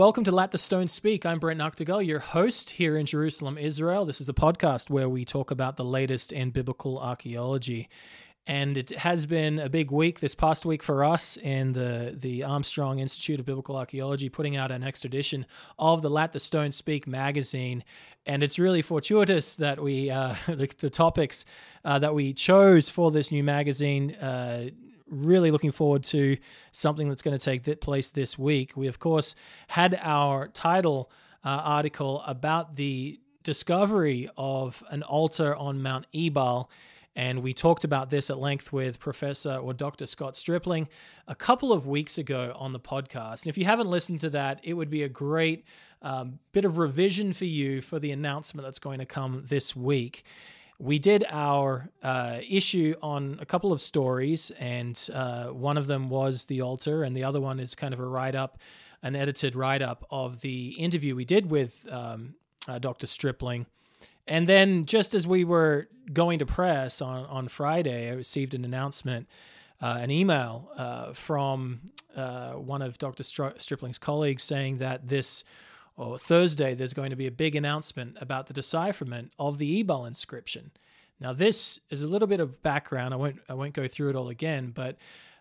welcome to Let the Stone Speak. I'm Brent Nagtegaal, your host here in Jerusalem, Israel. This is a podcast where we talk about the latest in biblical archaeology. And it has been a big week this past week for us in the, the Armstrong Institute of Biblical Archaeology, putting out an next edition of the Let the Stone Speak magazine. And it's really fortuitous that we, uh, the, the topics uh, that we chose for this new magazine, uh, really looking forward to something that's going to take place this week. We, of course, had our title uh, article about the discovery of an altar on Mount Ebal and we talked about this at length with Professor or Dr. Scott Stripling a couple of weeks ago on the podcast. And if you haven't listened to that, it would be a great um, bit of revision for you for the announcement that's going to come this week. We did our uh, issue on a couple of stories, and uh, one of them was the altar, and the other one is kind of a write up, an edited write up of the interview we did with um, uh, Dr. Stripling and then just as we were going to press on, on Friday, I received an announcement, uh, an email uh, from uh, one of Dr. Stri- Stripling's colleagues saying that this or Thursday there's going to be a big announcement about the decipherment of the Ebal inscription. Now, this is a little bit of background. I won't I won't go through it all again, but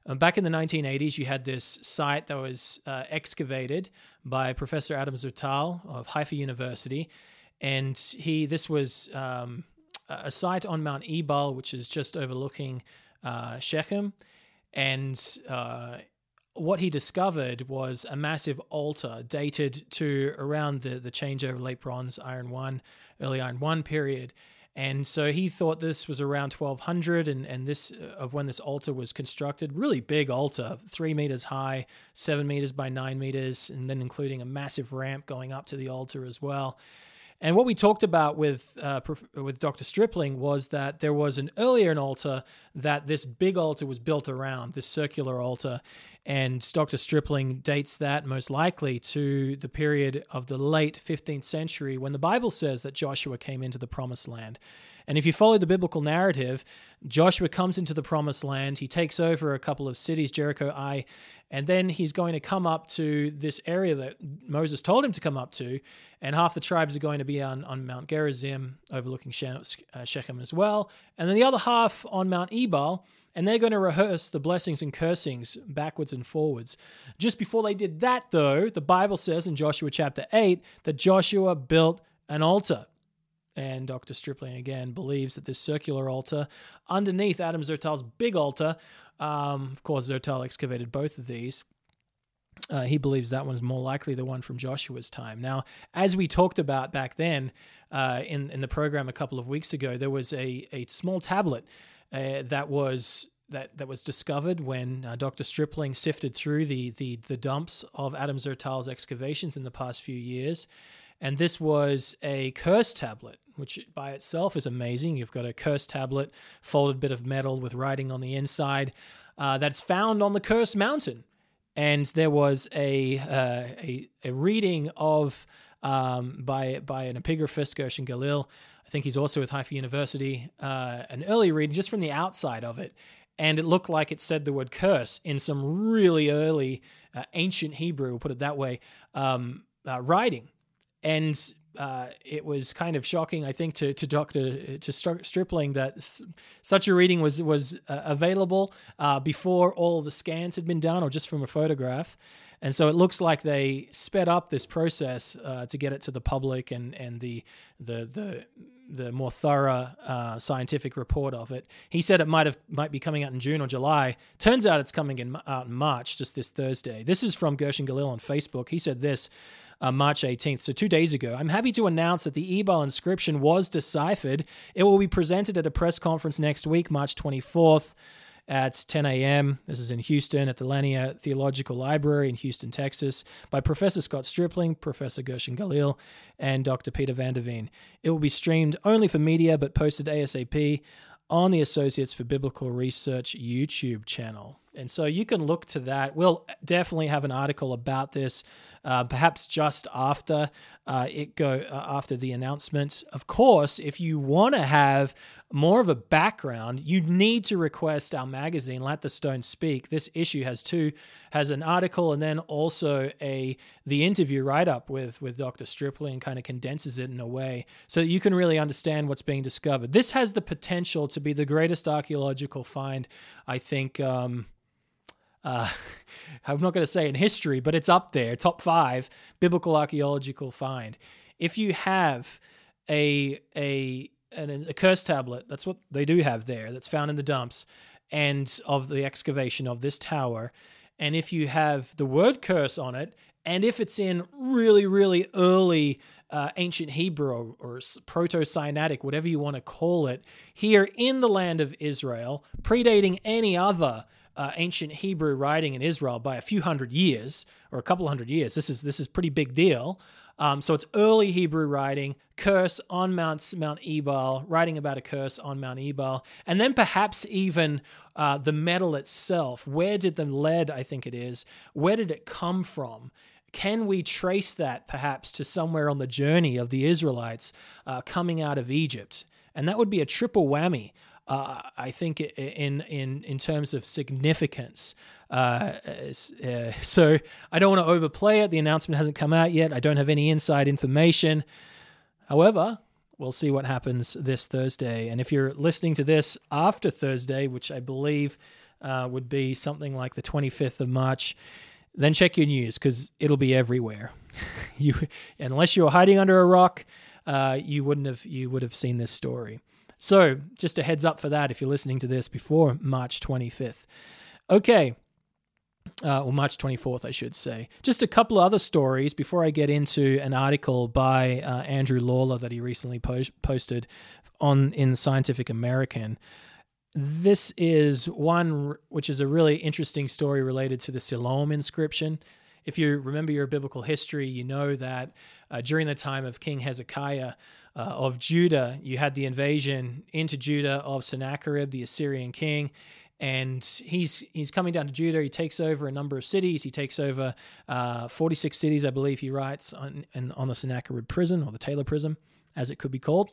um, back in the 1980s, you had this site that was uh, excavated by Professor Adam Zertal of Haifa University and he this was um, a site on Mount Ebal, which is just overlooking uh, Shechem, and uh, what he discovered was a massive altar dated to around the the changeover late bronze iron one early iron one period. And so he thought this was around 1200 and, and this uh, of when this altar was constructed really big altar three meters high seven meters by nine meters and then including a massive ramp going up to the altar as well and what we talked about with uh, with Dr. Stripling was that there was an earlier an altar that this big altar was built around, this circular altar, and Dr. Stripling dates that most likely to the period of the late 15th century when the Bible says that Joshua came into the promised land. And if you follow the biblical narrative, Joshua comes into the promised land. He takes over a couple of cities, Jericho, Ai, and then he's going to come up to this area that Moses told him to come up to. And half the tribes are going to be on, on Mount Gerizim, overlooking uh, Shechem as well. And then the other half on Mount Ebal and they're going to rehearse the blessings and cursings backwards and forwards. Just before they did that, though, the Bible says in Joshua chapter 8 that Joshua built an altar. And Dr. Stripling again believes that this circular altar underneath Adam Zertal's big altar, um, of course, Zertal excavated both of these. Uh, he believes that one is more likely the one from Joshua's time. Now, as we talked about back then uh, in in the program a couple of weeks ago, there was a a small tablet uh, that was that that was discovered when uh, Dr. Stripling sifted through the the the dumps of Adam Zertal's excavations in the past few years, and this was a curse tablet which by itself is amazing. You've got a curse tablet, folded bit of metal with writing on the inside, uh, that's found on the Curse Mountain. And there was a uh, a, a, reading of um, by by an epigraphist Gershon Galil. I think he's also with Haifa University. Uh, an early reading just from the outside of it, and it looked like it said the word curse in some really early uh, ancient Hebrew, we'll put it that way, um, uh, writing. And uh, it was kind of shocking, I think, to to Doctor to Stripling that s- such a reading was was uh, available uh, before all the scans had been done, or just from a photograph. And so it looks like they sped up this process uh, to get it to the public and and the the the the more thorough uh, scientific report of it. He said it might have might be coming out in June or July. Turns out it's coming in out in March, just this Thursday. This is from Gershon Galil on Facebook. He said this uh, March 18th, so two days ago. I'm happy to announce that the Ebal inscription was deciphered. It will be presented at a press conference next week, March 24th at 10 a.m. This is in Houston at the Lanier Theological Library in Houston, Texas, by Professor Scott Stripling, Professor Gershon Galil, and Dr. Peter van der Veen. It will be streamed only for media but posted ASAP on the Associates for Biblical Research YouTube channel. And so you can look to that. We'll definitely have an article about this uh, perhaps just after uh, it go uh, after the announcement. Of course, if you want to have more of a background, you need to request our magazine, Let the Stone Speak. This issue has two has an article and then also a the interview write up with with Dr. Stripling kind of condenses it in a way so that you can really understand what's being discovered. This has the potential to be the greatest archaeological find, I think. Um, uh, I'm not going to say in history, but it's up there, top five biblical archaeological find. If you have a a an, a curse tablet, that's what they do have there, that's found in the dumps, and of the excavation of this tower, and if you have the word curse on it, and if it's in really really early uh, ancient Hebrew or, Proto Sinaitic, whatever you want to call it, here in the land of Israel, predating any other uh, ancient Hebrew writing in Israel by a few hundred years or a couple hundred years. This is this is pretty big deal. Um, so it's early Hebrew writing, curse on Mount Mount Ebal, writing about a curse on Mount Ebal, and then perhaps even uh, the metal itself. Where did the lead? I think it is. Where did it come from? Can we trace that perhaps to somewhere on the journey of the Israelites uh, coming out of Egypt? And that would be a triple whammy uh, I think in in in terms of significance. Uh, uh, so I don't want to overplay it. The announcement hasn't come out yet. I don't have any inside information. However, we'll see what happens this Thursday. And if you're listening to this after Thursday, which I believe uh, would be something like the 25th of March, then check your news because it'll be everywhere. you, unless you're hiding under a rock, uh, you wouldn't have you would have seen this story. So, just a heads up for that if you're listening to this before March 25th. Okay. Uh, or March 24th, I should say. Just a couple of other stories before I get into an article by uh, Andrew Lawler that he recently posted on in Scientific American. This is one which is a really interesting story related to the Siloam inscription. If you remember your biblical history, you know that uh, during the time of King Hezekiah, uh, of Judah. You had the invasion into Judah of Sennacherib, the Assyrian king, and he's he's coming down to Judah. He takes over a number of cities. He takes over uh, 46 cities, I believe. He writes on on the Sennacherib prism or the Taylor prism, as it could be called,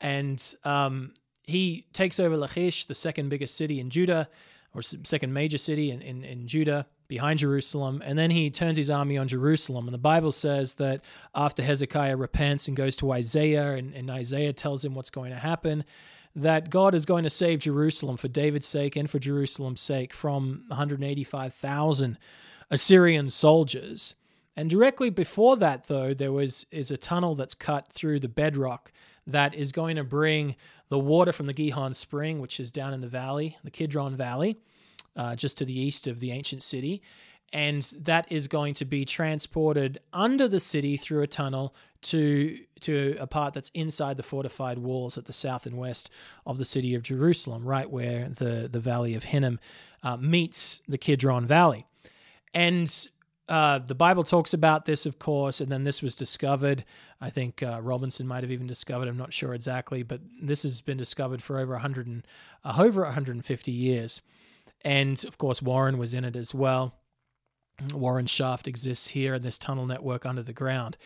and um, he takes over Lachish, the second biggest city in Judah, or second major city in, in, in Judah behind Jerusalem, and then he turns his army on Jerusalem. And the Bible says that after Hezekiah repents and goes to Isaiah, and, and Isaiah tells him what's going to happen, that God is going to save Jerusalem for David's sake and for Jerusalem's sake from 185,000 Assyrian soldiers. And directly before that, though, there was is a tunnel that's cut through the bedrock that is going to bring the water from the Gihon Spring, which is down in the valley, the Kidron Valley, uh, just to the east of the ancient city. And that is going to be transported under the city through a tunnel to to a part that's inside the fortified walls at the south and west of the city of Jerusalem, right where the, the valley of Hinnom uh, meets the Kidron Valley. And uh, the Bible talks about this, of course, and then this was discovered. I think uh, Robinson might have even discovered. I'm not sure exactly, but this has been discovered for over 100 and, uh, over 150 years. And of course, Warren was in it as well. Warren Shaft exists here in this tunnel network under the ground.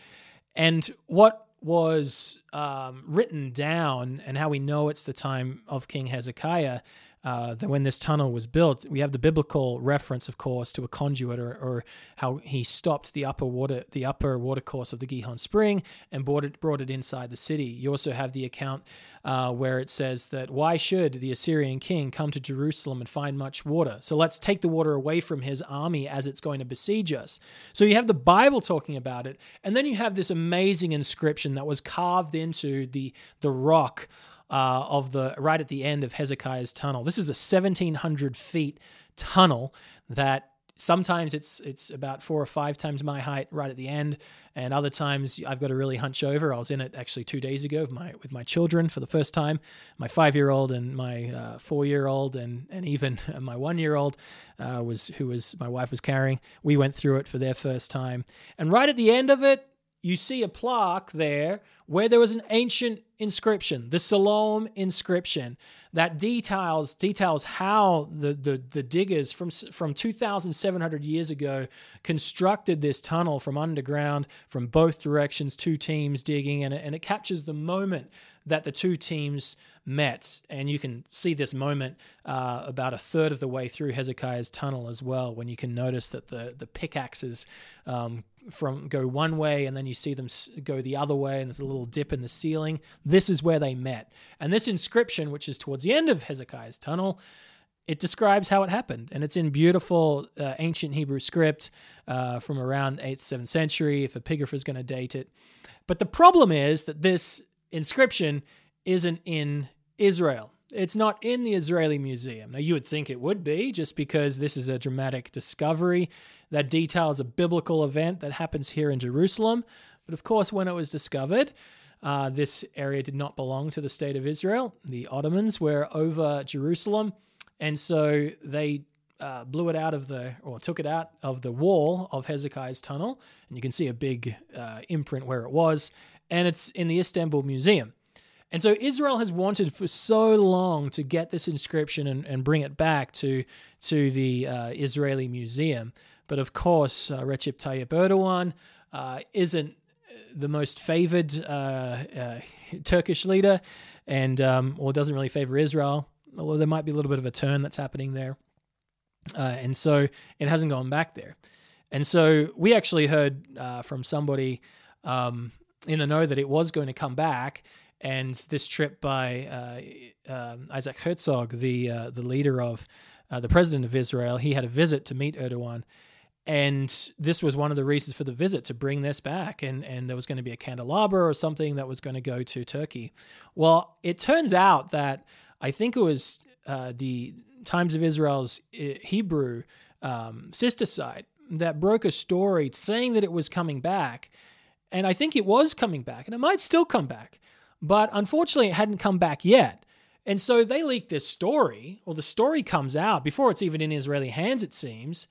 And what was um, written down and how we know it's the time of King Hezekiah uh, that when this tunnel was built, we have the biblical reference, of course, to a conduit or, or how he stopped the upper water the upper watercourse of the Gihon Spring and brought it brought it inside the city. You also have the account uh, where it says that why should the Assyrian king come to Jerusalem and find much water? So let's take the water away from his army as it's going to besiege us. So you have the Bible talking about it, and then you have this amazing inscription that was carved into the the rock uh, of the right at the end of Hezekiah's tunnel. This is a 1,700 feet tunnel that sometimes it's it's about four or five times my height right at the end, and other times I've got to really hunch over. I was in it actually two days ago with my with my children for the first time, my five year old and my uh, four year old, and and even my one year old uh, was who was my wife was carrying. We went through it for their first time, and right at the end of it, you see a plaque there where there was an ancient inscription, the Siloam inscription, that details details how the the, the diggers from from 2,700 years ago constructed this tunnel from underground from both directions, two teams digging, and it, and it captures the moment that the two teams met. And you can see this moment uh, about a third of the way through Hezekiah's tunnel as well, when you can notice that the the pickaxes um, from go one way and then you see them go the other way and there's a little dip in the ceiling. This is where they met. And this inscription which is towards the end of hezekiah's tunnel it describes how it happened. And it's in beautiful uh, ancient hebrew script uh, from around 8th 7th century if epigrapher is going to date it. But the problem is that this inscription isn't in israel. It's not in the Israeli Museum. Now, you would think it would be just because this is a dramatic discovery that details a biblical event that happens here in Jerusalem. But of course, when it was discovered, uh, this area did not belong to the state of Israel. The Ottomans were over Jerusalem, and so they uh, blew it out of the, or took it out of the wall of Hezekiah's tunnel. And you can see a big uh, imprint where it was, and it's in the Istanbul Museum. And so Israel has wanted for so long to get this inscription and, and bring it back to, to the uh, Israeli museum. But of course, uh, Recep Tayyip Erdogan uh, isn't the most favored uh, uh, Turkish leader and um, or doesn't really favor Israel, although there might be a little bit of a turn that's happening there. Uh, and so it hasn't gone back there. And so we actually heard from somebody um, in the know that it was going to come back and this trip by uh, uh, Isaac Herzog, the uh, the leader of uh, the president of Israel, he had a visit to meet Erdogan, and this was one of the reasons for the visit to bring this back, and and there was going to be a candelabra or something that was going to go to Turkey. Well, it turns out that I think it was uh, the Times of Israel's uh, Hebrew um, sister site that broke a story saying that it was coming back. And I think it was coming back, and it might still come back. But unfortunately, it hadn't come back yet. And so they leaked this story, or the story comes out before it's even in Israeli hands, it seems.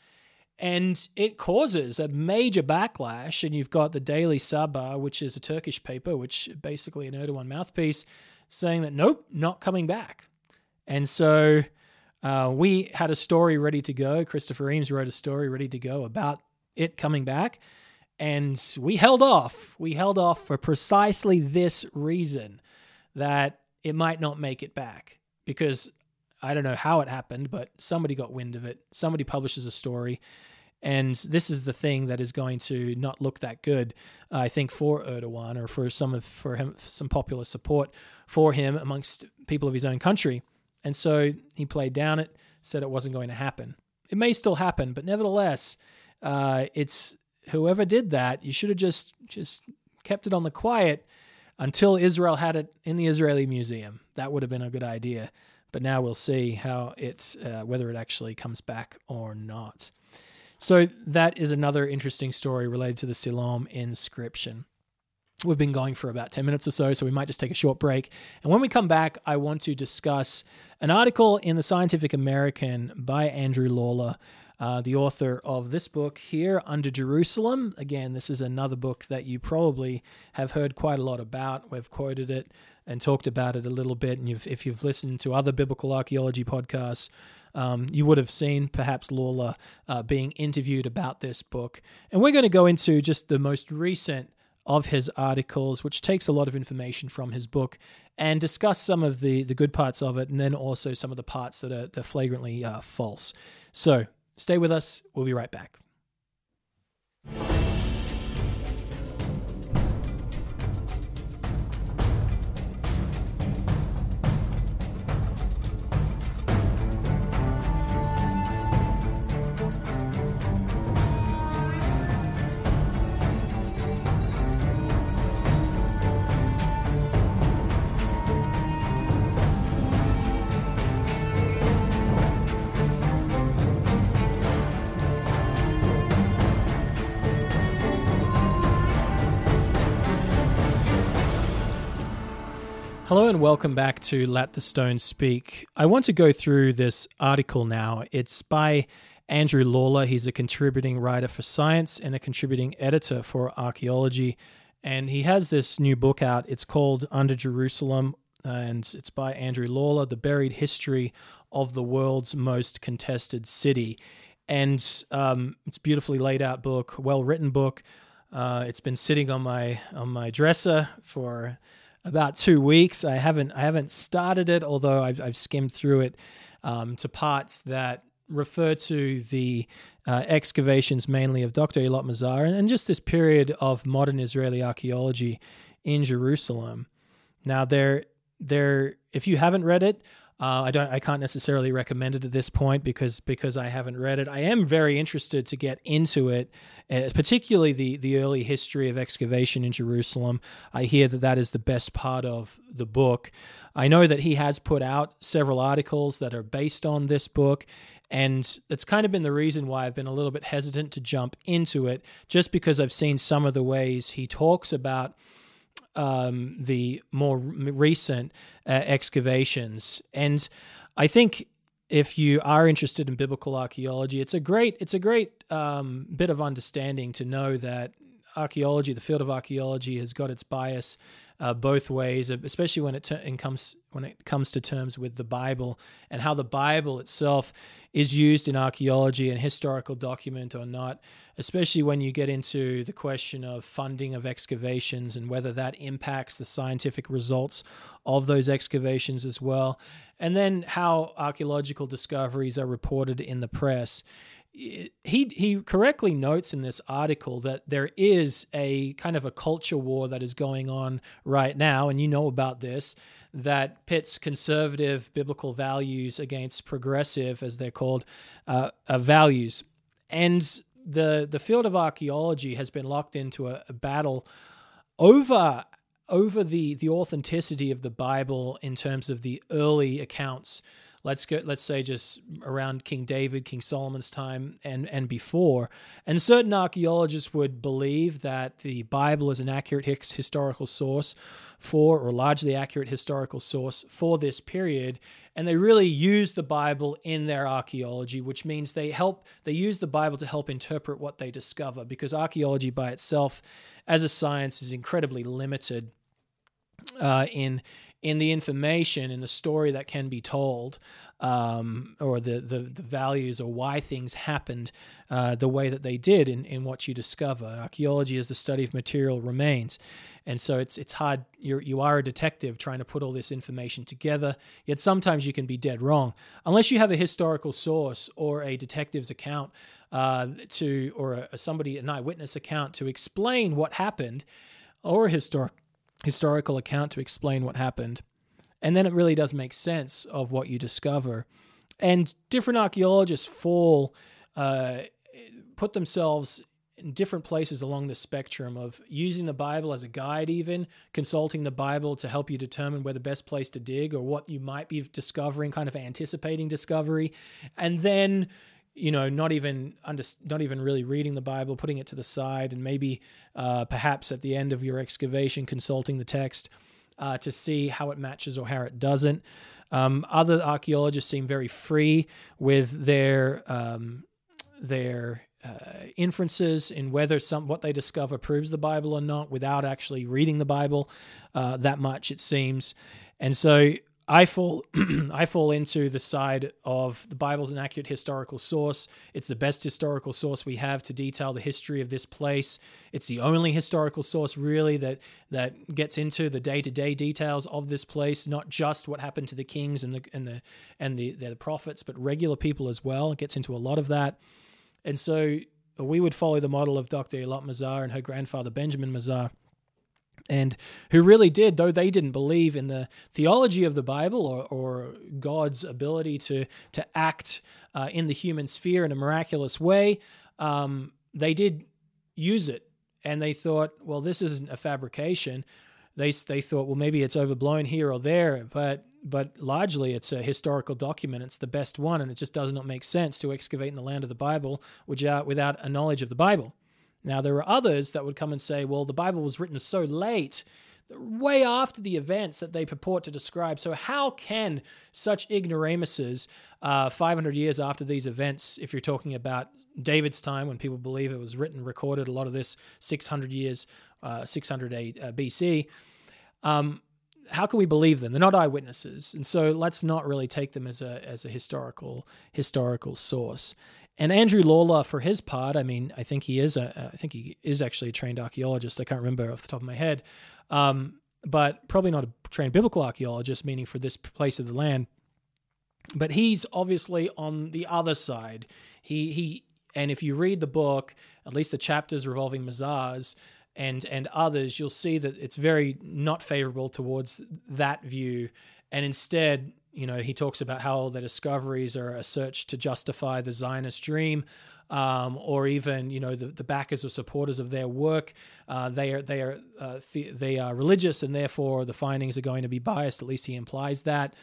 And it causes a major backlash. And you've got the Daily Sabah, which is a Turkish paper, which basically an Erdogan mouthpiece, saying that nope, not coming back. And so uh, we had a story ready to go. Christopher Eames wrote a story ready to go about it coming back. And we held off. We held off for precisely this reason that it might not make it back because I don't know how it happened, but somebody got wind of it. Somebody publishes a story. And this is the thing that is going to not look that good, I think, for Erdogan or for some of for him some popular support for him amongst people of his own country. And so he played down it, said it wasn't going to happen. It may still happen, but nevertheless, uh, it's whoever did that, you should have just just kept it on the quiet until Israel had it in the Israeli museum. That would have been a good idea. But now we'll see how it's uh, whether it actually comes back or not. So that is another interesting story related to the Siloam inscription. We've been going for about 10 minutes or so, so we might just take a short break. And when we come back, I want to discuss an article in the Scientific American by Andrew Lawler uh, the author of this book here, Under Jerusalem. Again, this is another book that you probably have heard quite a lot about. We've quoted it and talked about it a little bit. And you've, if you've listened to other biblical archaeology podcasts, um, you would have seen perhaps Lawler uh, being interviewed about this book. And we're going to go into just the most recent of his articles, which takes a lot of information from his book, and discuss some of the, the good parts of it, and then also some of the parts that are, that are flagrantly uh, false. So Stay with us. We'll be right back. Hello and welcome back to Let the Stone Speak. I want to go through this article now. It's by Andrew Lawler. He's a contributing writer for science and a contributing editor for archaeology. and he has this new book out. It's called Under Jerusalem, and it's by Andrew Lawler, The Buried History of the World's Most Contested City. And um, it's beautifully laid out book, well written book. Uh, it's been sitting on my on my dresser for about two weeks. I haven't I haven't started it, although I've, I've skimmed through it um, to parts that refer to the uh, excavations mainly of Dr. Eilat Mazar and, and just this period of modern Israeli archaeology in Jerusalem. Now, there, there, if you haven't read it, uh, I don't. I can't necessarily recommend it at this point because because I haven't read it. I am very interested to get into it, uh, particularly the the early history of excavation in Jerusalem. I hear that that is the best part of the book. I know that he has put out several articles that are based on this book, and it's kind of been the reason why I've been a little bit hesitant to jump into it, just because I've seen some of the ways he talks about um, the more recent uh, excavations. And I think if you are interested in biblical archaeology, it's a great it's a great um, bit of understanding to know that archaeology, the field of archaeology, has got its bias uh, both ways, especially when it ter- comes when it comes to terms with the Bible and how the Bible itself is used in archaeology and historical document or not. Especially when you get into the question of funding of excavations and whether that impacts the scientific results of those excavations as well, and then how archaeological discoveries are reported in the press he he correctly notes in this article that there is a kind of a culture war that is going on right now, and you know about this, that pits conservative biblical values against progressive, as they're called, uh, uh, values, and the the field of archaeology has been locked into a, a battle over over the the authenticity of the Bible in terms of the early accounts let's go let's say just around King David, King Solomon's time and and before. And certain archaeologists would believe that the Bible is an accurate historical source for or largely accurate historical source for this period and they really use the Bible in their archaeology, which means they help they use the Bible to help interpret what they discover because archaeology by itself as a science is incredibly limited uh, in in the information in the story that can be told um, or the, the, the values or why things happened uh, the way that they did in, in what you discover. Archaeology is the study of material remains. And so it's it's hard. You're you are a detective trying to put all this information together. Yet sometimes you can be dead wrong unless you have a historical source or a detective's account uh, to or a, somebody an eyewitness account to explain what happened, or a historic historical account to explain what happened. And then it really does make sense of what you discover. And different archaeologists fall, uh, put themselves in different places along the spectrum of using the Bible as a guide, even consulting the Bible to help you determine where the best place to dig or what you might be discovering, kind of anticipating discovery. And then you know, not even under, not even really reading the Bible, putting it to the side, and maybe uh, perhaps at the end of your excavation, consulting the text uh, to see how it matches or how it doesn't. Um, other archaeologists seem very free with their um, their uh, inferences in whether some what they discover proves the Bible or not, without actually reading the Bible uh, that much. It seems, and so I fall I fall into the side of the Bible's an accurate historical source. It's the best historical source we have to detail the history of this place. It's the only historical source really that that gets into the day-to-day details of this place, not just what happened to the kings and the and the and the, the prophets, but regular people as well. It gets into a lot of that. And so we would follow the model of Dr. Eilat Mazar and her grandfather Benjamin Mazar and who really did, though they didn't believe in the theology of the Bible or, or God's ability to to act uh, in the human sphere in a miraculous way, um, they did use it, and they thought, well, this isn't a fabrication. They they thought, well, maybe it's overblown here or there, but but largely it's a historical document. It's the best one, and it just does not make sense to excavate in the land of the Bible without without a knowledge of the Bible. Now, there are others that would come and say, well, the Bible was written so late, way after the events that they purport to describe. So, how can such ignoramuses, uh, 500 years after these events, if you're talking about David's time when people believe it was written, recorded, a lot of this 600 years uh, 600 A, uh, BC. Um, how can we believe them? They're not eyewitnesses, and so let's not really take them as a as a historical historical source. And Andrew Lawler, for his part, I mean, I think he is a, I think he is actually a trained archaeologist. I can't remember off the top of my head, um, but probably not a trained biblical archaeologist, meaning for this place of the land. But he's obviously on the other side. He he, and if you read the book, at least the chapters revolving Mazars and and others, you'll see that it's very not favorable towards that view, and instead you know, he talks about how the discoveries are a search to justify the Zionist dream, um, or even you know the, the backers or supporters of their work. Uh, they are they are uh, th- they are religious, and therefore the findings are going to be biased. At least he implies that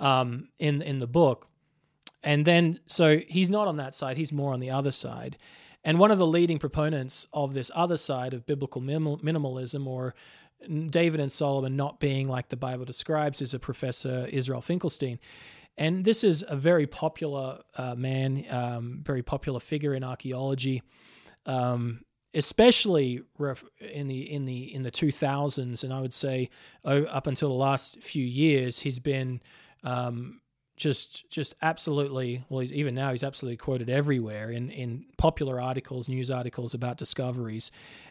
um, in in the book. And then so he's not on that side; he's more on the other side. And one of the leading proponents of this other side of biblical minimalism, or David and Solomon not being like the Bible describes is a professor, Israel Finkelstein. And this is a very popular uh, man, um, very popular figure in archaeology, um, especially in the in the in the 2000s, and I would say oh, up until the last few years, he's been um, just just absolutely well he's even now he's absolutely quoted everywhere in in popular articles news articles about discoveries.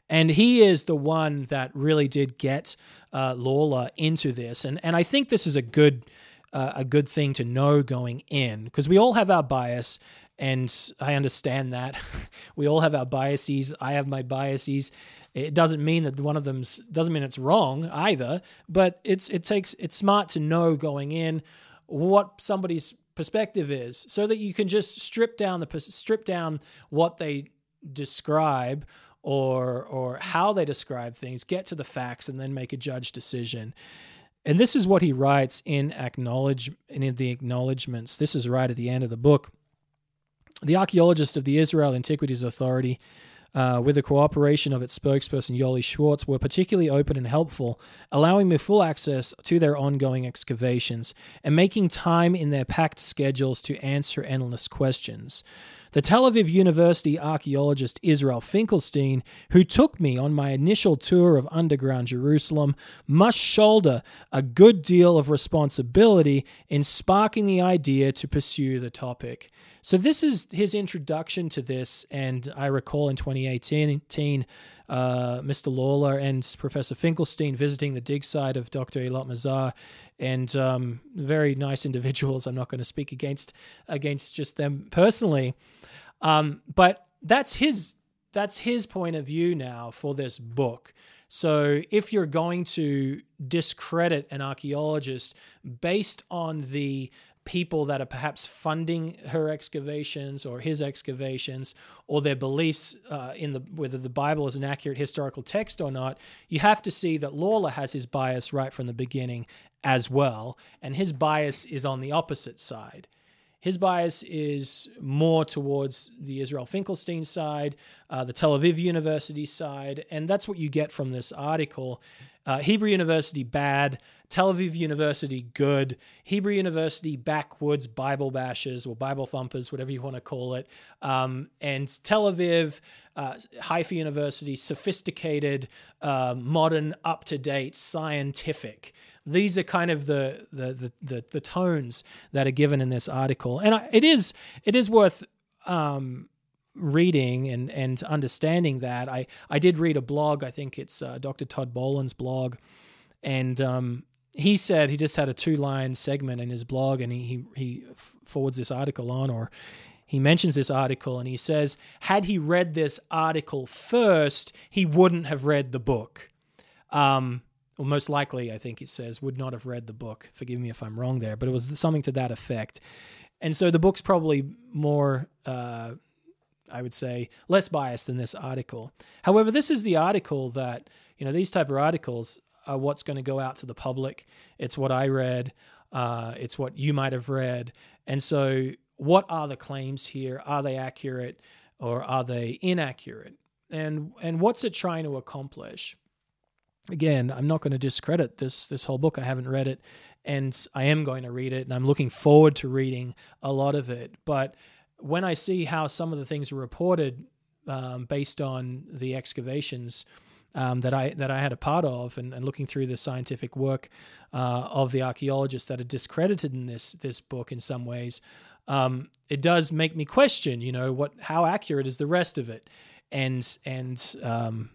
And he is the one that really did get uh, Lawler into this. And and I think this is a good uh, a good thing to know going in because we all have our bias and I understand that. We all have our biases. I have my biases. It doesn't mean that one of them's doesn't mean it's wrong either but it's it takes it's smart to know going in what somebody's perspective is so that you can just strip down the strip down what they describe or or how they describe things get to the facts and then make a judge decision. And this is what he writes in acknowledge in the acknowledgments. This is right at the end of the book. The archaeologist of the israel antiquities authority uh, with the cooperation of its spokesperson Yoli Schwartz, were particularly open and helpful, allowing me full access to their ongoing excavations and making time in their packed schedules to answer endless questions. The Tel Aviv University archaeologist Israel Finkelstein, who took me on my initial tour of underground Jerusalem, must shoulder a good deal of responsibility in sparking the idea to pursue the topic. So, this is his introduction to this, and I recall in 2018, uh, Mr. Lawler and Professor Finkelstein visiting the dig site of Dr. Eilat Mazar, and um, very nice individuals. I'm not going to speak against against just them personally. Um, but that's his that's his point of view now for this book. So if you're going to discredit an archaeologist based on the people that are perhaps funding her excavations or his excavations or their beliefs uh, in the whether the Bible is an accurate historical text or not, you have to see that Lawler has his bias right from the beginning as well, and his bias is on the opposite side. His bias is more towards the Israel Finkelstein side, uh, the Tel Aviv University side, and that's what you get from this article. Uh, Hebrew University bad, Tel Aviv University good, Hebrew University backwoods Bible bashers or Bible thumpers, whatever you want to call it, um, and Tel Aviv uh, Haifa University sophisticated, uh, modern, up to date, scientific these are kind of the the the the, the tones that are given in this article, and I, it is it is worth. Um, reading and and understanding that I I did read a blog I think it's uh, Dr. Todd Bolen's blog and um, he said he just had a two line segment in his blog and he, he he forwards this article on or he mentions this article and he says had he read this article first he wouldn't have read the book um, or most likely, I think he says, would not have read the book. Forgive me if I'm wrong there, but it was something to that effect. And so the book's probably more, uh, I would say, less biased than this article. However, this is the article that, you know, these type of articles are what's going to go out to the public. It's what I read. Uh, it's what you might have read. And so, what are the claims here? Are they accurate or are they inaccurate? And and what's it trying to accomplish? again, I'm not going to discredit this this whole book. I haven't read it, and I am going to read it, and I'm looking forward to reading a lot of it. But when I see how some of the things are reported um, based on the excavations, um, that I that I had a part of, and, and looking through the scientific work uh, of the archaeologists that are discredited in this this book in some ways, um, it does make me question, you know, what how accurate is the rest of it, and and um,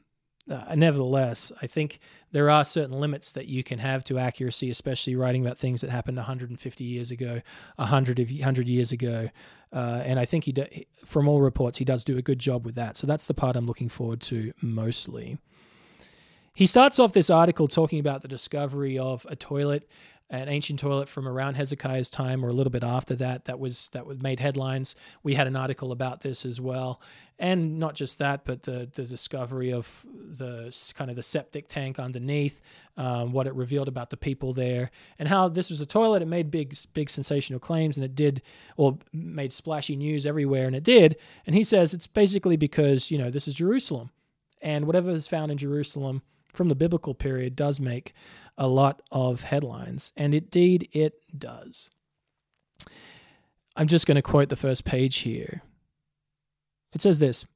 uh, nevertheless, I think there are certain limits that you can have to accuracy, especially writing about things that happened 150 years ago, 100 100 years ago, uh, and I think he, do, from all reports, he does do a good job with that. So that's the part I'm looking forward to mostly. He starts off this article talking about the discovery of a toilet an ancient toilet from around Hezekiah's time or a little bit after that that was that was made headlines. We had an article about this as well, and not just that, but the the discovery of the kind of the septic tank underneath, um, what it revealed about the people there, and how this was a toilet. It made big big sensational claims, and it did, or made splashy news everywhere, and it did. And he says it's basically because you know this is Jerusalem, and whatever is found in Jerusalem from the biblical period does make a lot of headlines, and indeed it does. I'm just going to quote the first page here. It says this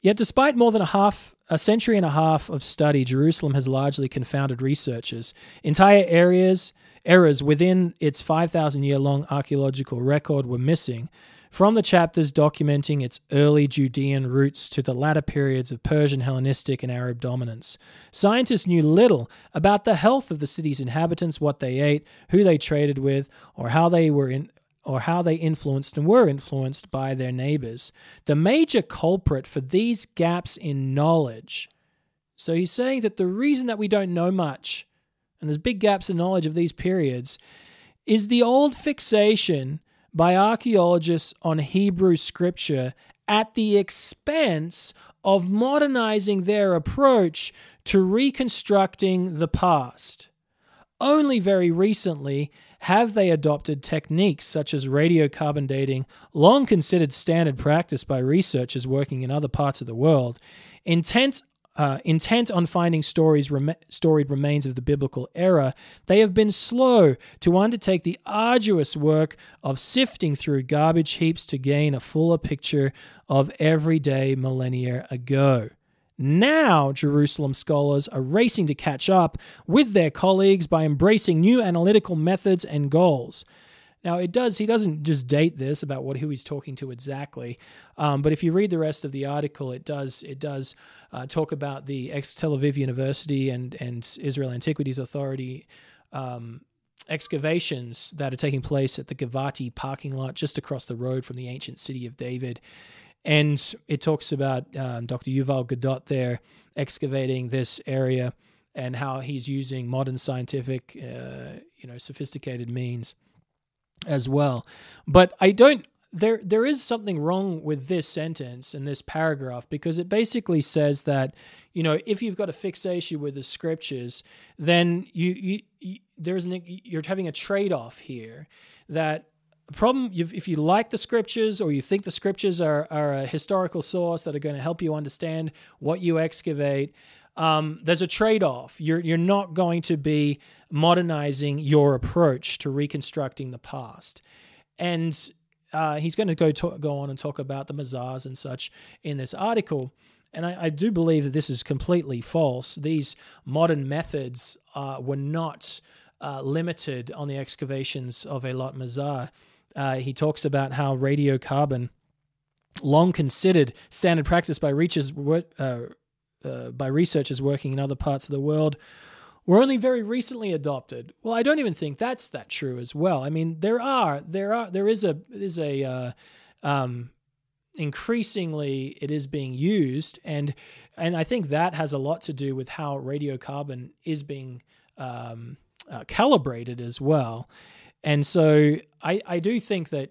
Yet, despite more than a half a century and a half of study, Jerusalem has largely confounded researchers. Entire areas errors within its 5,000 year long archaeological record were missing, from the chapters documenting its early Judean roots to the latter periods of Persian, Hellenistic, and Arab dominance. Scientists knew little about the health of the city's inhabitants, what they ate, who they traded with, or how they were in or how they influenced and were influenced by their neighbors. The major culprit for these gaps in knowledge. So he's saying that the reason that we don't know much, and there's big gaps in knowledge of these periods, is the old fixation by archaeologists on Hebrew scripture at the expense of modernizing their approach to reconstructing the past. Only very recently have they adopted techniques such as radiocarbon dating, long considered standard practice by researchers working in other parts of the world, intent uh, intent on finding stories rem- storied remains of the biblical era, they have been slow to undertake the arduous work of sifting through garbage heaps to gain a fuller picture of everyday millennia ago. Now, Jerusalem scholars are racing to catch up with their colleagues by embracing new analytical methods and goals. Now it does. He doesn't just date this about what who he's talking to exactly, um, but if you read the rest of the article, it does it does uh, talk about the ex Tel Aviv University and and Israel Antiquities Authority. Um, excavations that are taking place at the Givati parking lot just across the road from the ancient city of David. And it talks about um, Dr. Yuval Gadot there excavating this area and how he's using modern scientific, uh, you know, sophisticated means as well. But I don't there there is something wrong with this sentence and this paragraph because it basically says that you know if you've got a fixation with the scriptures then you, you, you there's an you're having a trade-off here that problem if you like the scriptures or you think the scriptures are, are a historical source that are going to help you understand what you excavate um, there's a trade-off you're you're not going to be modernizing your approach to reconstructing the past. And uh, he's going to go talk, go on and talk about the mazars and such in this article. And I, I, do believe that this is completely false. These modern methods uh, were not uh, limited on the excavations of Eilat Mazar. Uh, he talks about how radiocarbon, long considered standard practice by, reaches, uh, by researchers working in other parts of the world, were only very recently adopted. Well, I don't even think that's that true as well. I mean, there are there are there is a is a uh, um, increasingly it is being used, and and I think that has a lot to do with how radiocarbon is being um, uh, calibrated as well. And so I I do think that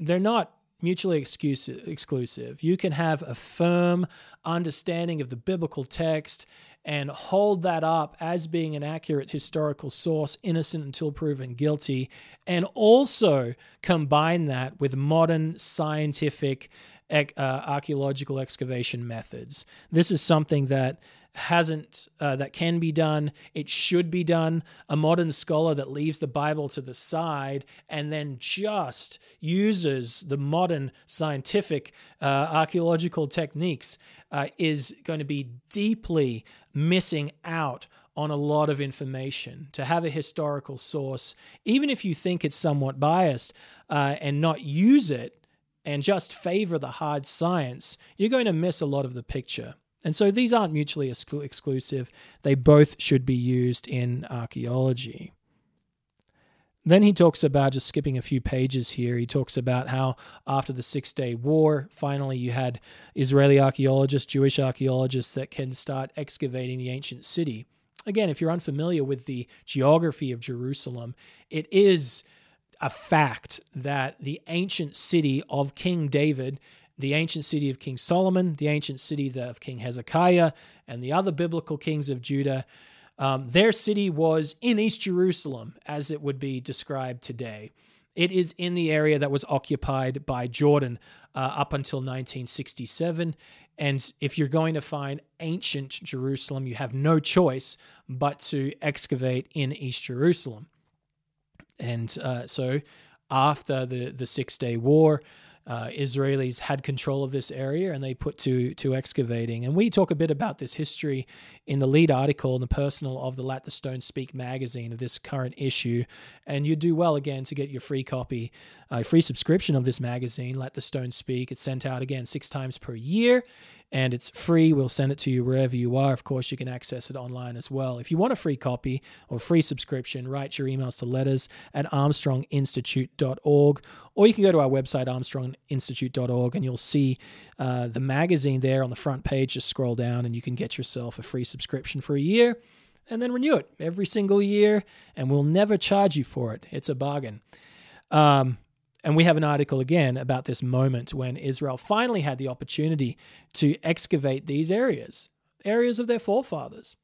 they're not mutually exclusive. You can have a firm understanding of the biblical text and hold that up as being an accurate historical source, innocent until proven guilty, and also combine that with modern scientific uh, archaeological excavation methods. This is something that hasn't uh, that can be done. It should be done. A modern scholar that leaves the bible to the side and then just uses the modern scientific uh, archaeological techniques uh, is going to be deeply missing out on a lot of information. To have a historical source even if you think it's somewhat biased uh, and not use it and just favor the hard science you're going to miss a lot of the picture and so these aren't mutually exclusive. They both should be used in archaeology. Then he talks about, just skipping a few pages here, he talks about how after the Six Day War, finally you had Israeli archaeologists, Jewish archaeologists that can start excavating the ancient city. Again, if you're unfamiliar with the geography of Jerusalem, it is a fact that the ancient city of King David the ancient city of King Solomon, the ancient city of King Hezekiah, and the other biblical kings of Judah. Um, their city was in East Jerusalem, as it would be described today. It is in the area that was occupied by Jordan uh, up until 1967. And if you're going to find ancient Jerusalem, you have no choice but to excavate in East Jerusalem. And uh, so after the, the Six Day War, uh, Israelis had control of this area and they put to to excavating. And we talk a bit about this history in the lead article in the personal of the Let the Stone Speak magazine of this current issue. And you do well again to get your free copy, a uh, free subscription of this magazine, Let the Stone Speak. It's sent out again six times per year and it's free. We'll send it to you wherever you are. Of course, you can access it online as well. If you want a free copy or free subscription, write your emails to letters at armstronginstitute.org, or you can go to our website, armstronginstitute.org, and you'll see uh, the magazine there on the front page. Just scroll down and you can get yourself a free subscription for a year and then renew it every single year, and we'll never charge you for it. It's a bargain. Um, and we have an article again about this moment when Israel finally had the opportunity to excavate these areas, areas of their forefathers.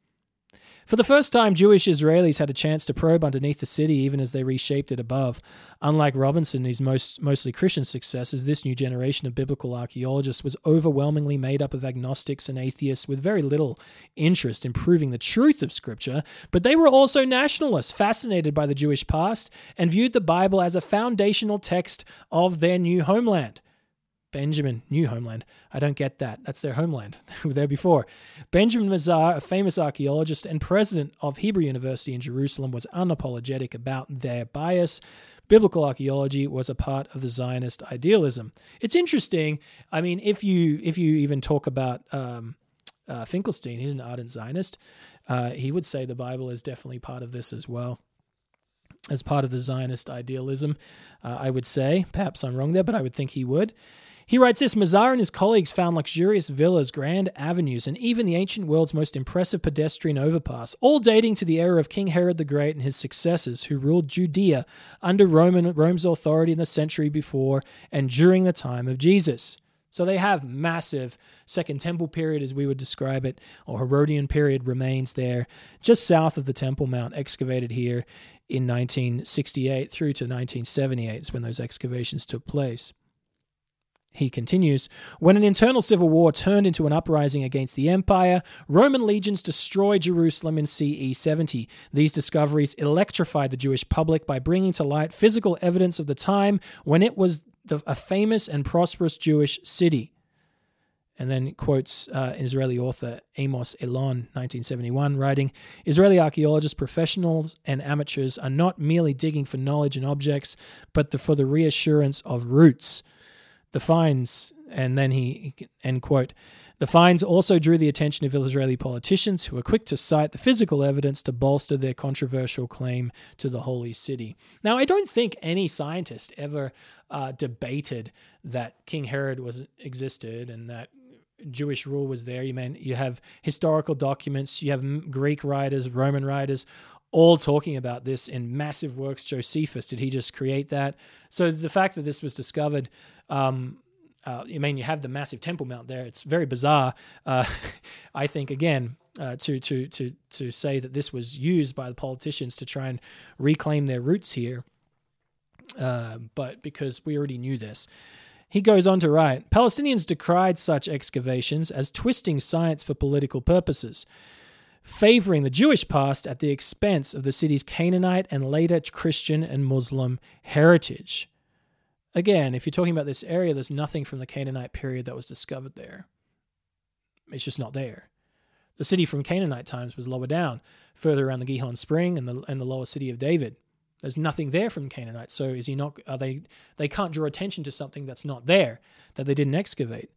For the first time, Jewish Israelis had a chance to probe underneath the city even as they reshaped it above. Unlike Robinson, these most, mostly Christian successes, this new generation of biblical archaeologists was overwhelmingly made up of agnostics and atheists with very little interest in proving the truth of Scripture, but they were also nationalists, fascinated by the Jewish past, and viewed the Bible as a foundational text of their new homeland. Benjamin, new homeland. I don't get that. That's their homeland. They were there before. Benjamin Mazar, a famous archaeologist and president of Hebrew University in Jerusalem, was unapologetic about their bias. Biblical archaeology was a part of the Zionist idealism. It's interesting. I mean, if you if you even talk about um, uh, Finkelstein, he's an ardent Zionist. Uh, he would say the Bible is definitely part of this as well as part of the Zionist idealism, uh, I would say. Perhaps I'm wrong there, but I would think he would. He writes this Mazar and his colleagues found luxurious villas, grand avenues, and even the ancient world's most impressive pedestrian overpass, all dating to the era of King Herod the Great and his successors, who ruled Judea under Roman, Rome's authority in the century before and during the time of Jesus. So they have massive Second Temple period, as we would describe it, or Herodian period remains there, just south of the Temple Mount, excavated here in 1968 through to 1978 is when those excavations took place. He continues When an internal civil war turned into an uprising against the empire, Roman legions destroyed Jerusalem in CE 70. These discoveries electrified the Jewish public by bringing to light physical evidence of the time when it was the, a famous and prosperous Jewish city. And then quotes uh, Israeli author Amos Elon, 1971, writing Israeli archaeologists, professionals, and amateurs are not merely digging for knowledge and objects, but the, for the reassurance of roots. The finds, and then he, end quote, the finds also drew the attention of Israeli politicians who were quick to cite the physical evidence to bolster their controversial claim to the holy city. Now, I don't think any scientist ever uh, debated that King Herod was existed and that Jewish rule was there. You mean you have historical documents, you have Greek writers, Roman writers, all talking about this in massive works. Josephus, did he just create that? So the fact that this was discovered, um, uh, I mean, you have the massive Temple Mount there. It's very bizarre. Uh, I think again uh, to to to to say that this was used by the politicians to try and reclaim their roots here, uh, but because we already knew this. He goes on to write Palestinians decried such excavations as twisting science for political purposes, favoring the Jewish past at the expense of the city's Canaanite and later Christian and Muslim heritage. Again, if you're talking about this area, there's nothing from the Canaanite period that was discovered there. It's just not there. The city from Canaanite times was lower down, further around the Gihon Spring and the and the lower city of David. There's nothing there from Canaanite. So is he not? Are they? They can't draw attention to something that's not there that they didn't excavate.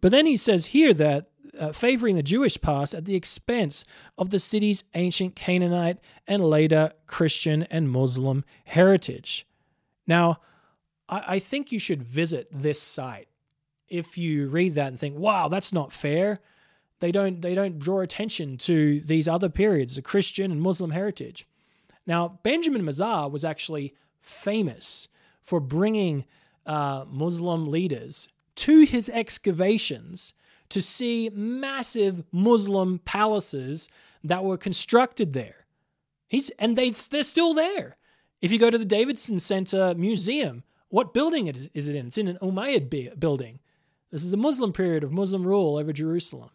But then he says here that uh, favoring the Jewish past at the expense of the city's ancient Canaanite and later Christian and Muslim heritage. Now, I, I think you should visit this site. If you read that and think, "Wow, that's not fair," they don't they don't draw attention to these other periods, the Christian and Muslim heritage. Now, Benjamin Mazar was actually famous for bringing uh, Muslim leaders to his excavations to see massive Muslim palaces that were constructed there. He's and they they're still there. If you go to the Davidson Center Museum, what building is, is it in? It's in an Umayyad building. This is a Muslim period of Muslim rule over Jerusalem.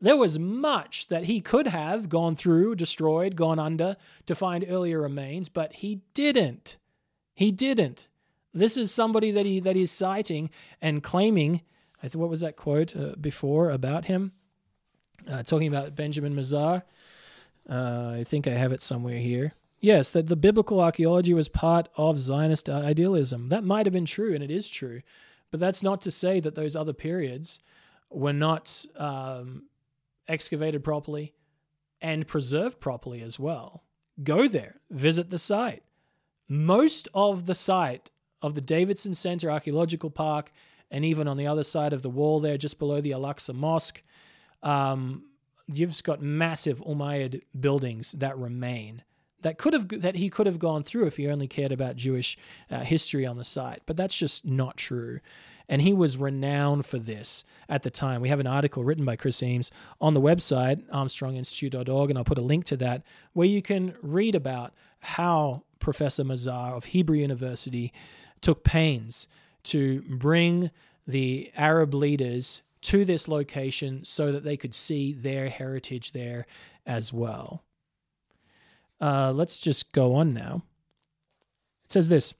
There was much that he could have gone through, destroyed, gone under to find earlier remains, but he didn't. He didn't. This is somebody that he that he's citing and claiming. I th- what was that quote uh, before about him? Uh, talking about Benjamin Mazar. Uh, I think I have it somewhere here. Yes, that the biblical archaeology was part of Zionist idealism. That might have been true, and it is true, but that's not to say that those other periods were not um, excavated properly and preserved properly as well. Go there, visit the site. Most of the site of the Davidson Center Archaeological Park, and even on the other side of the wall there, just below the Al Aqsa Mosque, um, you've got massive Umayyad buildings that remain that could have that he could have gone through if he only cared about Jewish uh, history on the site. But that's just not true and he was renowned for this at the time. We have an article written by Chris Eames on the website, armstronginstitute.org, and I'll put a link to that, where you can read about how Professor Mazar of Hebrew University took pains to bring the Arab leaders to this location so that they could see their heritage there as well. Uh, let's just go on now. It says this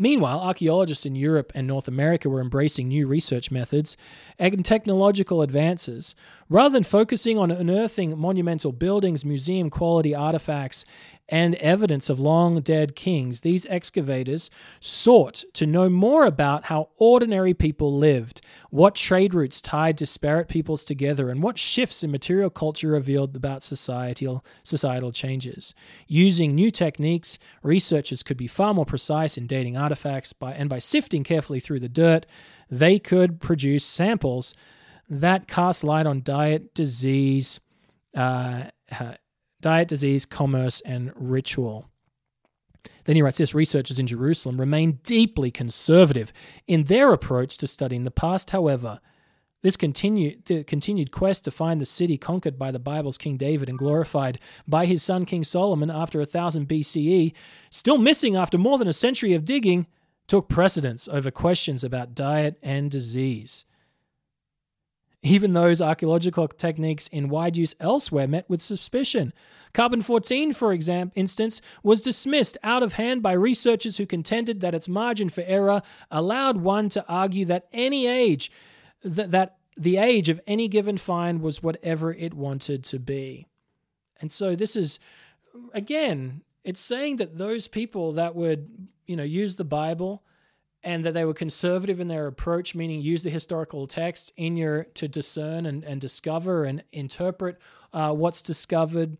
Meanwhile, archaeologists in Europe and North America were embracing new research methods and technological advances. Rather than focusing on unearthing monumental buildings, museum quality artifacts, and evidence of long dead kings, these excavators sought to know more about how ordinary people lived, what trade routes tied disparate peoples together, and what shifts in material culture revealed about societal, societal changes. Using new techniques, researchers could be far more precise in dating artifacts, by, and by sifting carefully through the dirt, they could produce samples that cast light on diet, disease, uh, diet, disease, commerce, and ritual. Then he writes this researchers in Jerusalem remain deeply conservative in their approach to studying the past, however. This continued, the continued quest to find the city conquered by the Bible's King David and glorified by his son King Solomon after 1000 BCE, still missing after more than a century of digging, took precedence over questions about diet and disease. Even those archaeological techniques in wide use elsewhere met with suspicion. Carbon 14, for example, instance, was dismissed out of hand by researchers who contended that its margin for error allowed one to argue that any age, th- that the age of any given find was whatever it wanted to be. And so this is, again, it's saying that those people that would, you know, use the Bible and that they were conservative in their approach, meaning use the historical text in your to discern and, and discover and interpret uh, what's discovered.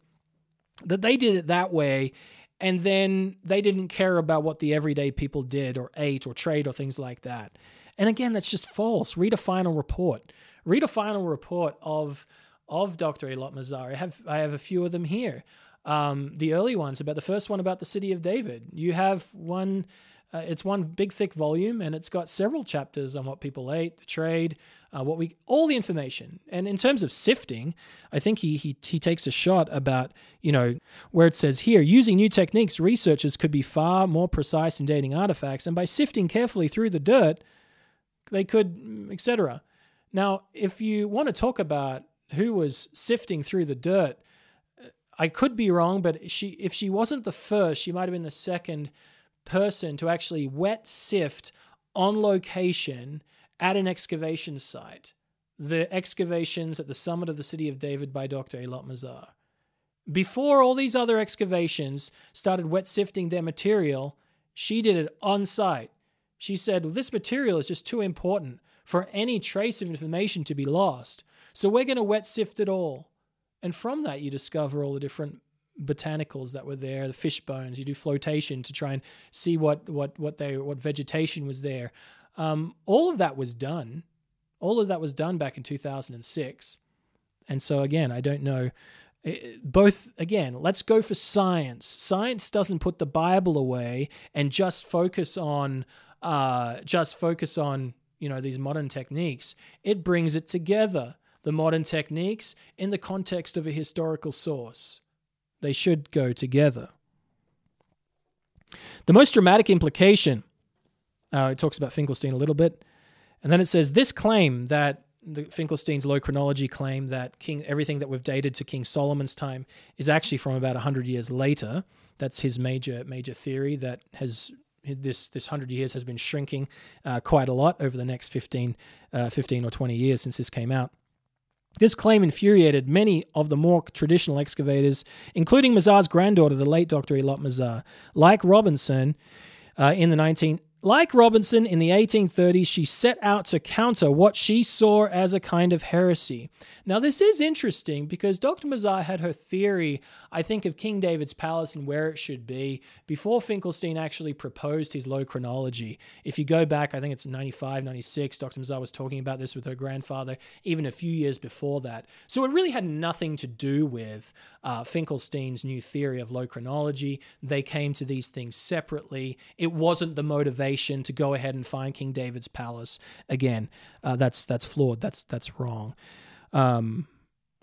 That they did it that way, and then they didn't care about what the everyday people did or ate or trade or things like that. And again, that's just false. Read a final report. Read a final report of of Dr. Eilat Mazar. I have I have a few of them here. Um, the early ones about the first one about the city of David. You have one uh, it's one big thick volume and it's got several chapters on what people ate, the trade, uh, what we all the information. And in terms of sifting, I think he he he takes a shot about you know where it says here using new techniques, researchers could be far more precise in dating artifacts, and by sifting carefully through the dirt, they could, etc. Now, if you want to talk about who was sifting through the dirt, I could be wrong, but she if she wasn't the first, she might have been the second person to actually wet sift on location at an excavation site. The excavations at the summit of the city of David by Dr. Eilat Mazar. Before all these other excavations started wet sifting their material, she did it on site. She said, well, This material is just too important for any trace of information to be lost. So we're going to wet sift it all. And from that, you discover all the different botanicals that were there, the fish bones. You do flotation to try and see what what what they what vegetation was there. Um, all of that was done. All of that was done back in 2006. And so again, I don't know. Eh, both again, let's go for science. Science doesn't put the Bible away and just focus on uh, just focus on you know these modern techniques. It brings it together the modern techniques in the context of a historical source. They should go together. The most dramatic implication, uh, it talks about Finkelstein a little bit, and then it says this claim that the Finkelstein's low chronology claim that King everything that we've dated to King Solomon's time is actually from about 100 years later. That's his major major theory that has this this 100 years has been shrinking uh, quite a lot over the next 15, uh, 15 or 20 years since this came out. This claim infuriated many of the more traditional excavators, including Mazar's granddaughter, the late Dr. Eilat Mazar. Like Robinson uh, in the 19, like Robinson in the 1830s, she set out to counter what she saw as a kind of heresy. Now, this is interesting because Dr. Mazar had her theory, I think, of King David's palace and where it should be before Finkelstein actually proposed his low chronology. If you go back, I think it's 95, 96, Dr. Mazar was talking about this with her grandfather, even a few years before that. So it really had nothing to do with uh, Finkelstein's new theory of low chronology. They came to these things separately. It wasn't the motivation to go ahead and find King David's palace again. Uh, that's that's flawed. That's that's wrong. Um,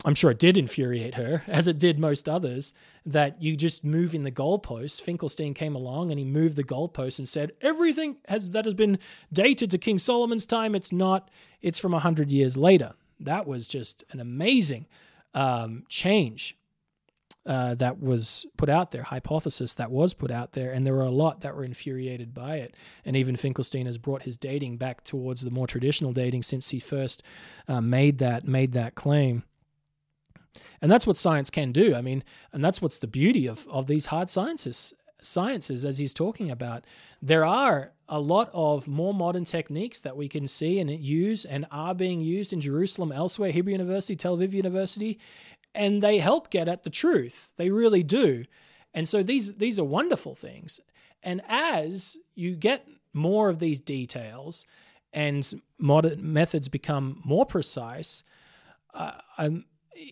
I'm sure it did infuriate her, as it did most others, that you just move in the goalposts. Finkelstein came along and he moved the goalposts and said, everything has that has been dated to King Solomon's time. It's not, it's from a 100 years later. That was just an amazing um, change uh, that was put out there, hypothesis that was put out there, and there were a lot that were infuriated by it. And even Finkelstein has brought his dating back towards the more traditional dating since he first uh, made that made that claim. And that's what science can do. I mean, and that's what's the beauty of of these hard sciences. Sciences, as he's talking about, there are a lot of more modern techniques that we can see and use and are being used in Jerusalem, elsewhere, Hebrew University, Tel Aviv University, and they help get at the truth. They really do. And so these these are wonderful things. And as you get more of these details and modern methods become more precise, uh, um,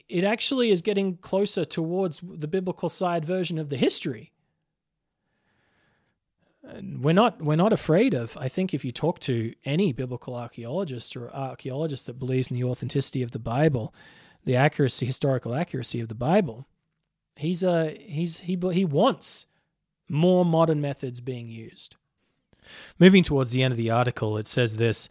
it actually is getting closer towards the biblical side version of the history. We're not we're not afraid of. I think if you talk to any biblical archaeologist or archaeologist that believes in the authenticity of the Bible, the accuracy, historical accuracy of the Bible. He's a he's he he wants more modern methods being used. Moving towards the end of the article, it says this.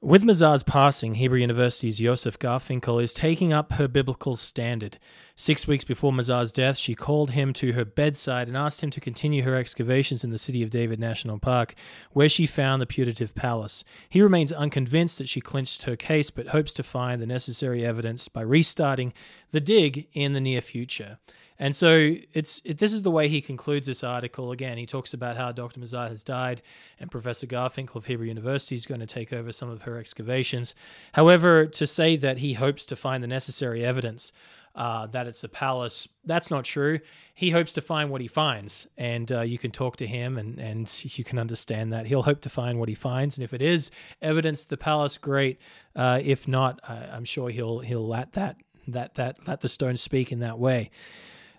With Mazar's passing, Hebrew University's Yosef Garfinkel is taking up her biblical standard. Six weeks before Mazar's death, she called him to her bedside and asked him to continue her excavations in the City of David National Park, where she found the putative palace. He remains unconvinced that she clinched her case, but hopes to find the necessary evidence by restarting the dig in the near future. And so it's it, this is the way he concludes this article. Again, he talks about how Dr. Mazar has died, and Professor Garfinkel of Hebrew University is going to take over some of her excavations. However, to say that he hopes to find the necessary evidence uh, that it's a palace. That's not true. He hopes to find what he finds, and uh, you can talk to him, and and you can understand that he'll hope to find what he finds. And if it is evidence the palace, great. Uh, if not, I'm sure he'll he'll let that that that let the stone speak in that way.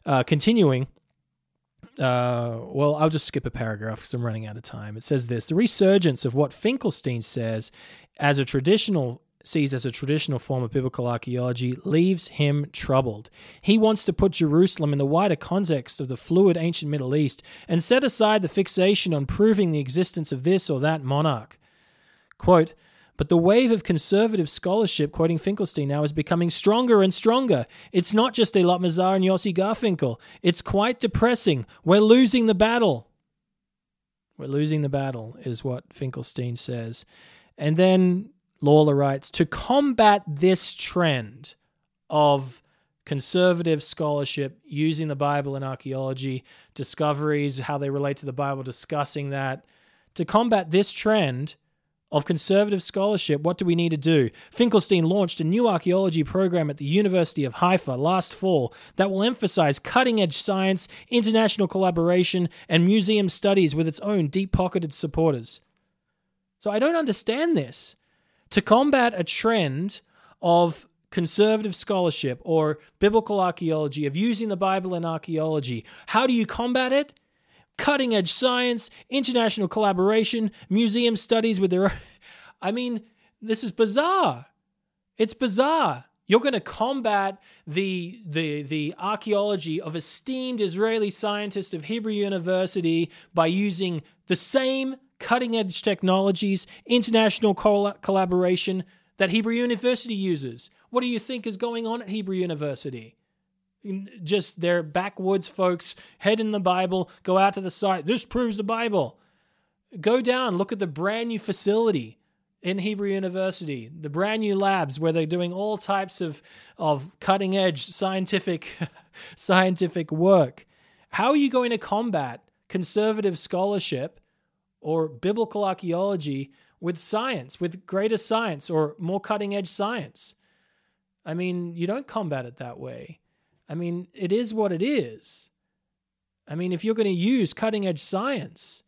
Uh, continuing, uh, well, I'll just skip a paragraph because I'm running out of time. It says this The resurgence of what Finkelstein says as a traditional sees as a traditional form of biblical archaeology leaves him troubled. He wants to put Jerusalem in the wider context of the fluid ancient Middle East and set aside the fixation on proving the existence of this or that monarch. Quote, But the wave of conservative scholarship, quoting Finkelstein now, is becoming stronger and stronger. It's not just Eilat Mazar and Yossi Garfinkel. It's quite depressing. We're losing the battle. We're losing the battle, is what Finkelstein says. And then Lawler writes To combat this trend of conservative scholarship using the Bible and archaeology, discoveries, how they relate to the Bible, discussing that, to combat this trend, of conservative scholarship, what do we need to do? Finkelstein launched a new archaeology program at the University of Haifa last fall that will emphasize cutting edge science, international collaboration, and museum studies with its own deep pocketed supporters. So I don't understand this. To combat a trend of conservative scholarship or biblical archaeology, of using the Bible in archaeology, how do you combat it? Cutting edge science, international collaboration, museum studies with their. I mean, this is bizarre. It's bizarre. You're going to combat the, the, the archaeology of esteemed Israeli scientists of Hebrew University by using the same cutting edge technologies, international col- collaboration that Hebrew University uses. What do you think is going on at Hebrew University? Just they're backwoods folks head in the bible go out to the site. This proves the bible. Go down look at the brand new facility in hebrew university the brand new labs where they're doing all types of of cutting edge scientific scientific work. How are you going to combat conservative scholarship or biblical archaeology with science with greater science or more cutting edge science? I mean you don't combat it that way I mean, it is what it is. I mean, if you're going to use cutting edge science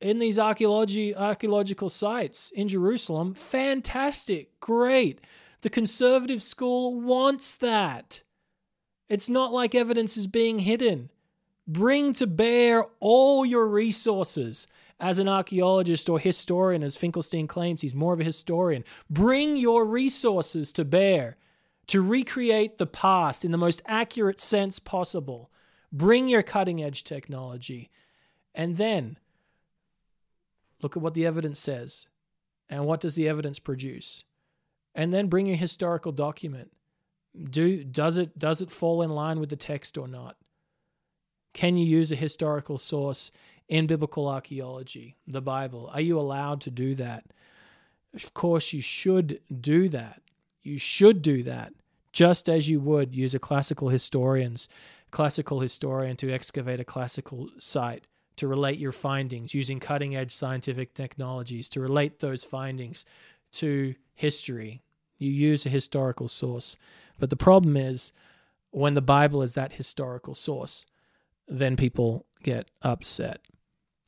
in these archaeology archaeological sites in Jerusalem, fantastic, great. The conservative school wants that. It's not like evidence is being hidden. Bring to bear all your resources as an archaeologist or historian, as Finkelstein claims he's more of a historian. Bring your resources to bear to recreate the past in the most accurate sense possible. Bring your cutting edge technology. And then look at what the evidence says. And what does the evidence produce? And then bring a historical document. Do, does, it, does it fall in line with the text or not? Can you use a historical source in biblical archaeology, the Bible? Are you allowed to do that? Of course, you should do that. You should do that, just as you would use a classical historian's classical historian to excavate a classical site to relate your findings using cutting edge scientific technologies to relate those findings to history. You use a historical source. But the problem is when the Bible is that historical source, then people get upset.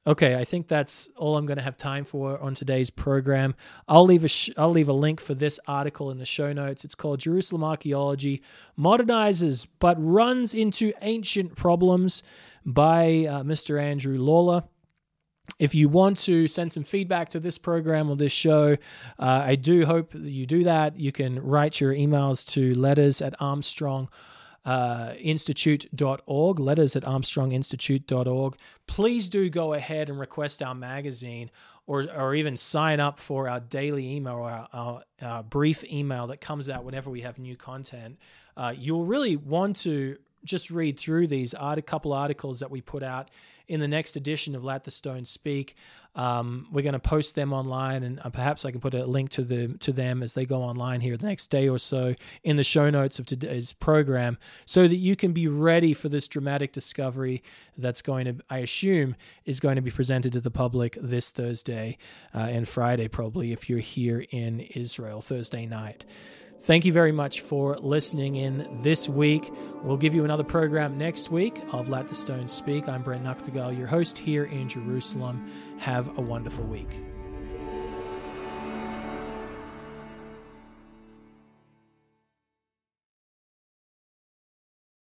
Okay, I think that's all I'm going to have time for on today's program. I'll leave a sh- I'll leave a link for this article in the show notes. It's called Jerusalem Archaeology Modernizes but Runs into Ancient Problems by uh, Mr. Andrew Lawler. If you want to send some feedback to this program or this show, uh, I do hope that you do that. You can write your emails to letters at Armstrong uh, institute.org, letters at armstronginstitute.org. Please do go ahead and request our magazine or, or even sign up for our daily email or our, our, our brief email that comes out whenever we have new content. Uh, you'll really want to just read through these art, a couple articles that we put out in the next edition of Let the Stone Speak. Um, we're going to post them online, and uh, perhaps I can put a link to the to them as they go online here the next day or so in the show notes of today's program, so that you can be ready for this dramatic discovery that's going to, I assume, is going to be presented to the public this Thursday uh, and Friday, probably if you're here in Israel Thursday night. Thank you very much for listening in this week. We'll give you another program next week of Let the Stones Speak. I'm Brent Nagtegaal, your host here in Jerusalem. Have a wonderful week.